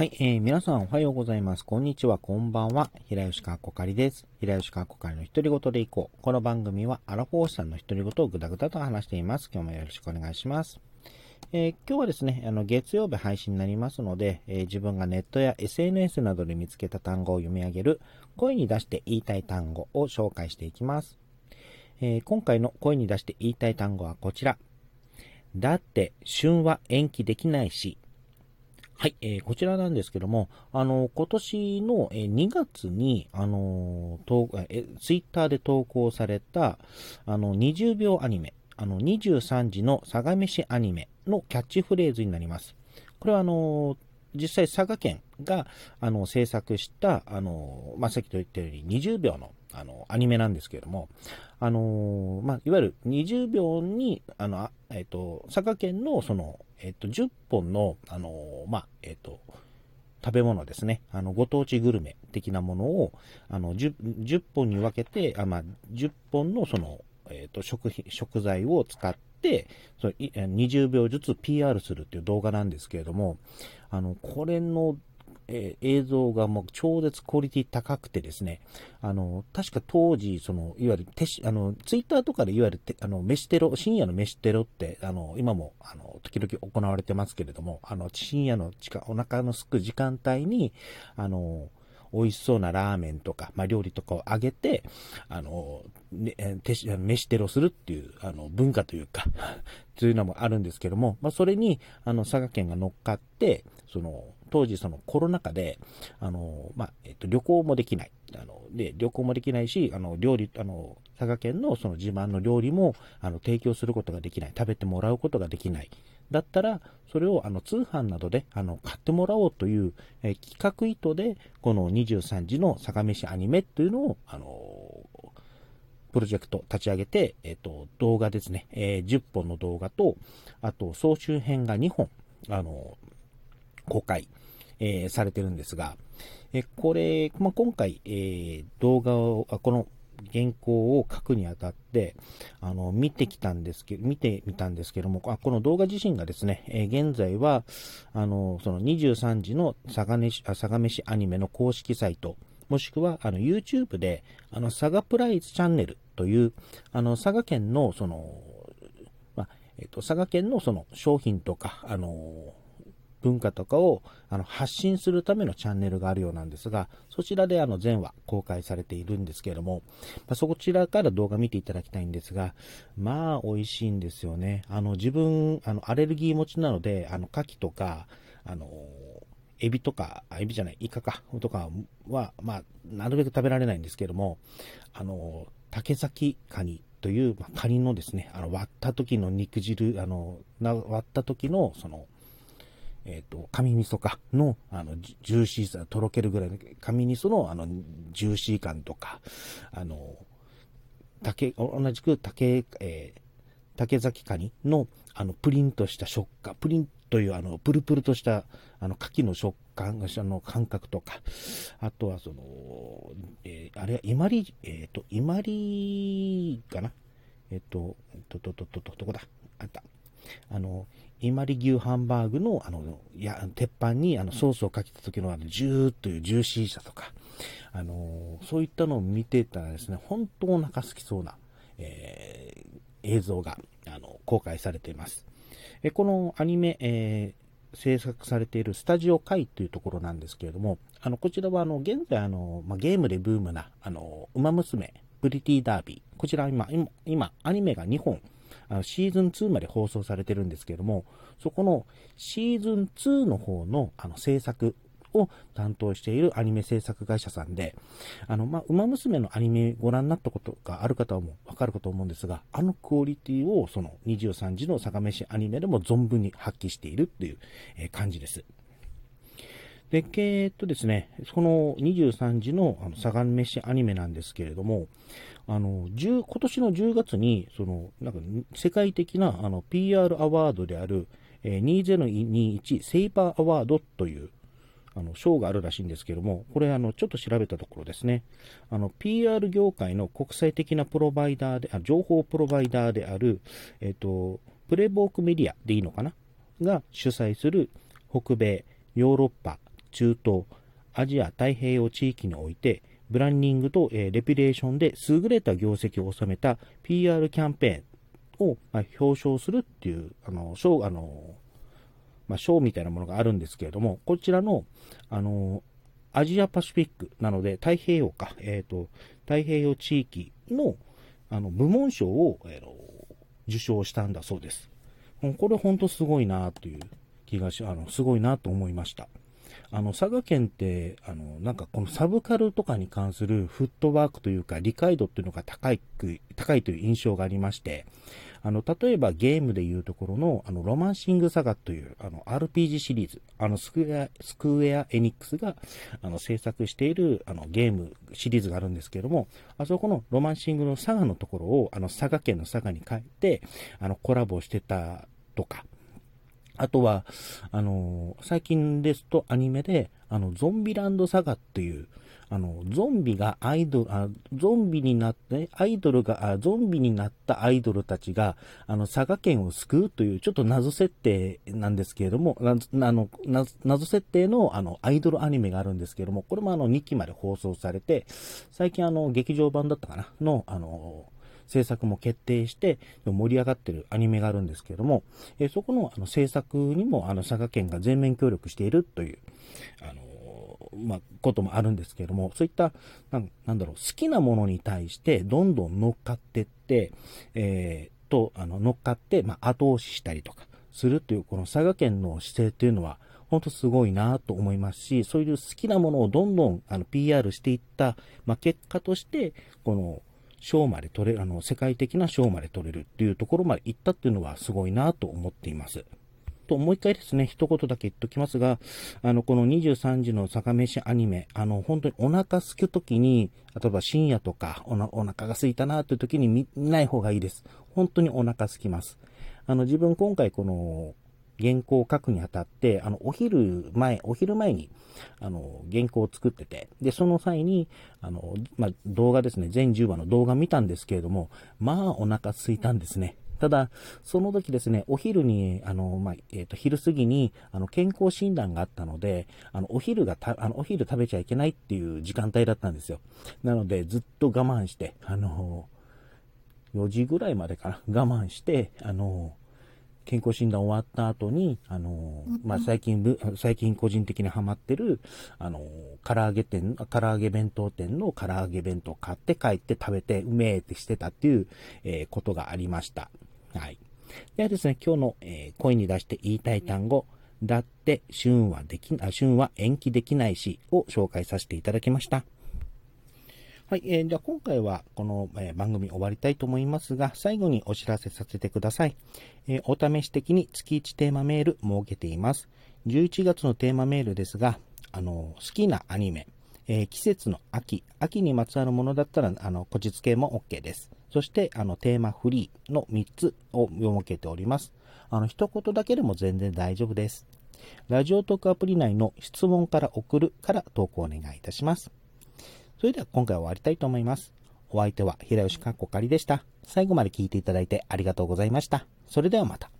はい、えー、皆さんおはようございます。こんにちは、こんばんは。平吉川こかりです。平吉川こかりの独り言でいこう。この番組はアラフォーさんの独り言をぐだぐだと話しています。今日もよろしくお願いします。えー、今日はですね、あの、月曜日配信になりますので、えー、自分がネットや SNS などで見つけた単語を読み上げる、声に出して言いたい単語を紹介していきます。えー、今回の声に出して言いたい単語はこちら。だって、旬は延期できないし、はい、えー、こちらなんですけども、あの、今年の、2月に、あのー、え、ツイッターで投稿された、あの、20秒アニメ、あの、23時の相模市アニメのキャッチフレーズになります。これは、あの、実際佐賀県が、あの、制作した、あの、まあ、さっきと言ったように20秒の、あの、アニメなんですけれども、あのまあ、いわゆる20秒に、あの、えっ、と、佐賀県の、その、えっと、10本の、あのまあ、えっと、食べ物ですね。あの、ご当地グルメ的なものを、あの、10, 10本に分けて、あまあ、10本のその、えっ、と、食品、食材を使って、その20秒ずつ PR するっていう動画なんですけれども、あの、これのえー、映像がもう超絶クオリティ高くてですね、あの、確か当時、その、いわゆる、あの、ツイッターとかでいわゆる、あの、飯テロ、深夜の飯テロって、あの、今も、あの、時々行われてますけれども、あの、深夜の時間、お腹のすく時間帯に、あの、美味しそうなラーメンとか、まあ、料理とかをあげて、あの、ね、飯テロするっていう、あの、文化というか というのもあるんですけども、まあ、それに、あの、佐賀県が乗っかって、その、当時そのコロナ禍で、あの、まあ、えっと、旅行もできない。あの、で、旅行もできないし、あの、料理、あの、佐賀県のその自慢の料理も、あの、提供することができない。食べてもらうことができない。だったら、それをあの通販などであの買ってもらおうという、え企画意図で、この23時の坂飯アニメというのを、あのプロジェクト立ち上げて、えっ、と、動画ですね、え、10本の動画と、あと、総集編が2本、あの公開、え、されてるんですが、えこれ、まあ、今回、え、動画を、この原稿を書くにあたって、あの、見てきたんですけど、見てみたんですけども、あこの動画自身がですね、えー、現在は、あの、その23時の佐賀飯、佐賀飯アニメの公式サイト、もしくは、あの、YouTube で、あの、佐賀プライズチャンネルという、あの、佐賀県の、その、まあ、えっ、と、佐賀県のその商品とか、あの、文化とかをあの発信するためのチャンネルがあるようなんですが、そちらであの全話公開されているんですけれども、まあ、そちらから動画見ていただきたいんですが、まあ美味しいんですよね。あの自分、あのアレルギー持ちなので、あの牡蠣とか、あのエビとか、エビじゃない、イカか、とかは、まあ、なるべく食べられないんですけども、あの、竹崎カニという、まあ、カニのですね、あの、割った時の肉汁、あの、割った時の、その、えっ、ー、と、紙味噌かの、あの、ジューシーさ、とろけるぐらいの、紙味噌の、あの、ジューシー感とか、あの、竹、同じく竹、えー、竹崎カニの、あの、プリンとした食感、プリンという、あの、プルプルとした、あの、牡蠣の食感、あの、感覚とか、あとは、その、えー、あれは、伊万里、えっ、ー、と、伊万里かな？えっ、ー、と、と、と、と、と、どこだあった。あの、伊万里牛ハンバーグの、あの、や、鉄板にあのソースをかけた時のあの、ジューッというジューシーさとか、あのそういったのを見てたらですね、本当お腹すきそうな、えー、映像が、あの、公開されています。えこのアニメ、えー、制作されているスタジオカイというところなんですけれども、あの、こちらはあの、現在あの、まあ、ゲームでブームな、あの、ウマ娘、プリティダービー、こちら今、今、今アニメが2本、あのシーズン2まで放送されてるんですけれども、そこのシーズン2の方のあの制作を担当しているアニメ制作会社さんで、あの、まあ、馬娘のアニメご覧になったことがある方はもわかるかと思うんですが、あのクオリティをその23時の坂飯アニメでも存分に発揮しているっていう感じです。で、えっとですね、その23時のあのサガ飯アニメなんですけれども、あの、10今年の10月に、その、なんか、世界的なあの PR アワードである、えー、2021セイバーアワードという、あの、賞があるらしいんですけども、これ、あの、ちょっと調べたところですね、あの、PR 業界の国際的なプロバイダーで、あ情報プロバイダーである、えっ、ー、と、プレボークメディアでいいのかな？が主催する北米、ヨーロッパ、中東、アジア太平洋地域において、ブランディングと、え、レピュレーションで優れた業績を収めた PR キャンペーンを、ま、表彰するっていう、あの、賞、あの、ま、賞みたいなものがあるんですけれども、こちらの、あの、アジアパシフィックなので、太平洋か、えっ、ー、と、太平洋地域の、あの、部門賞を、えー、受賞したんだそうです。これ本当すごいなという気がし、あの、すごいなと思いました。あの、佐賀県って、あの、なんかこのサブカルとかに関するフットワークというか理解度っていうのが高い、高いという印象がありまして、あの、例えばゲームでいうところの、あの、ロマンシングサガという、あの、RPG シリーズ、あの、スクエア、スクエアエニックスが、あの、制作している、あの、ゲームシリーズがあるんですけれども、あそこのロマンシングのサガのところを、あの、佐賀県の佐賀に変えて、あの、コラボしてたとか、あとは、あの、最近ですとアニメで、あの、ゾンビランドサガっていう、あの、ゾンビがアイドル、あゾンビになって、アイドルがあ、ゾンビになったアイドルたちが、あの、佐賀県を救うという、ちょっと謎設定なんですけれども、あの謎設定の、あの、アイドルアニメがあるんですけれども、これもあの、2期まで放送されて、最近あの、劇場版だったかな？の、あの、制作も決定して盛り上がってるアニメがあるんですけれども、えそこのあの制作にもあの佐賀県が全面協力しているという、あのまあ、こともあるんですけれども、そういったな、なんだろう、好きなものに対してどんどん乗っかってって、えー、と、あの、乗っかって、まあ、後押ししたりとかするという、この佐賀県の姿勢というのは、本当すごいなと思いますし、そういう好きなものをどんどんあの PR していった、まあ、結果として、この賞まで取れ、あの、世界的な賞まで取れるっていうところまで行ったっていうのはすごいなと思っています。と、もう一回ですね、一言だけ言っときますが、あの、この23時の坂飯アニメ、あの、本当にお腹すくときに、例えば深夜とかおな、お腹が空いたなという時に見ない方がいいです。本当にお腹すきます。あの、自分今回この、原稿を書くにあたって、あの、お昼前、お昼前に、あの、原稿を作ってて、で、その際に、あの、まあ、動画ですね、全10話の動画見たんですけれども、まあ、お腹空いたんですね。ただ、その時ですね、お昼に、あの、まあ、えっ、ー、と、昼過ぎに、あの、健康診断があったので、あの、お昼がた、あの、お昼食べちゃいけないっていう時間帯だったんですよ。なので、ずっと我慢して、あの、4時ぐらいまでかな、我慢して、あの、健康診断終わった後に、あの、まあ、最近、最近個人的にハマってる、あの、唐揚げ店、唐揚げ弁当店の唐揚げ弁当買って帰って食べてうめえってしてたっていう、えー、ことがありました。はい。ではですね、今日の、えー、声に出して言いたい単語、だって、旬はでき、あ、旬は延期できないしを紹介させていただきました。はい、えー、じゃあ今回はこの、え、番組終わりたいと思いますが、最後にお知らせさせてください。えー、お試し的に月1テーマメール設けています。11月のテーマメールですが、あの、好きなアニメ、えー、季節の秋、秋にまつわるものだったら、あの、こじつけも OK です。そして、あの、テーマフリーの3つを設けております。あの、一言だけでも全然大丈夫です。ラジオトークアプリ内の質問から送るから投稿お願いいたします。それでは今回は終わりたいと思います。お相手は平吉かっこかりでした。最後まで聞いていただいてありがとうございました。それではまた。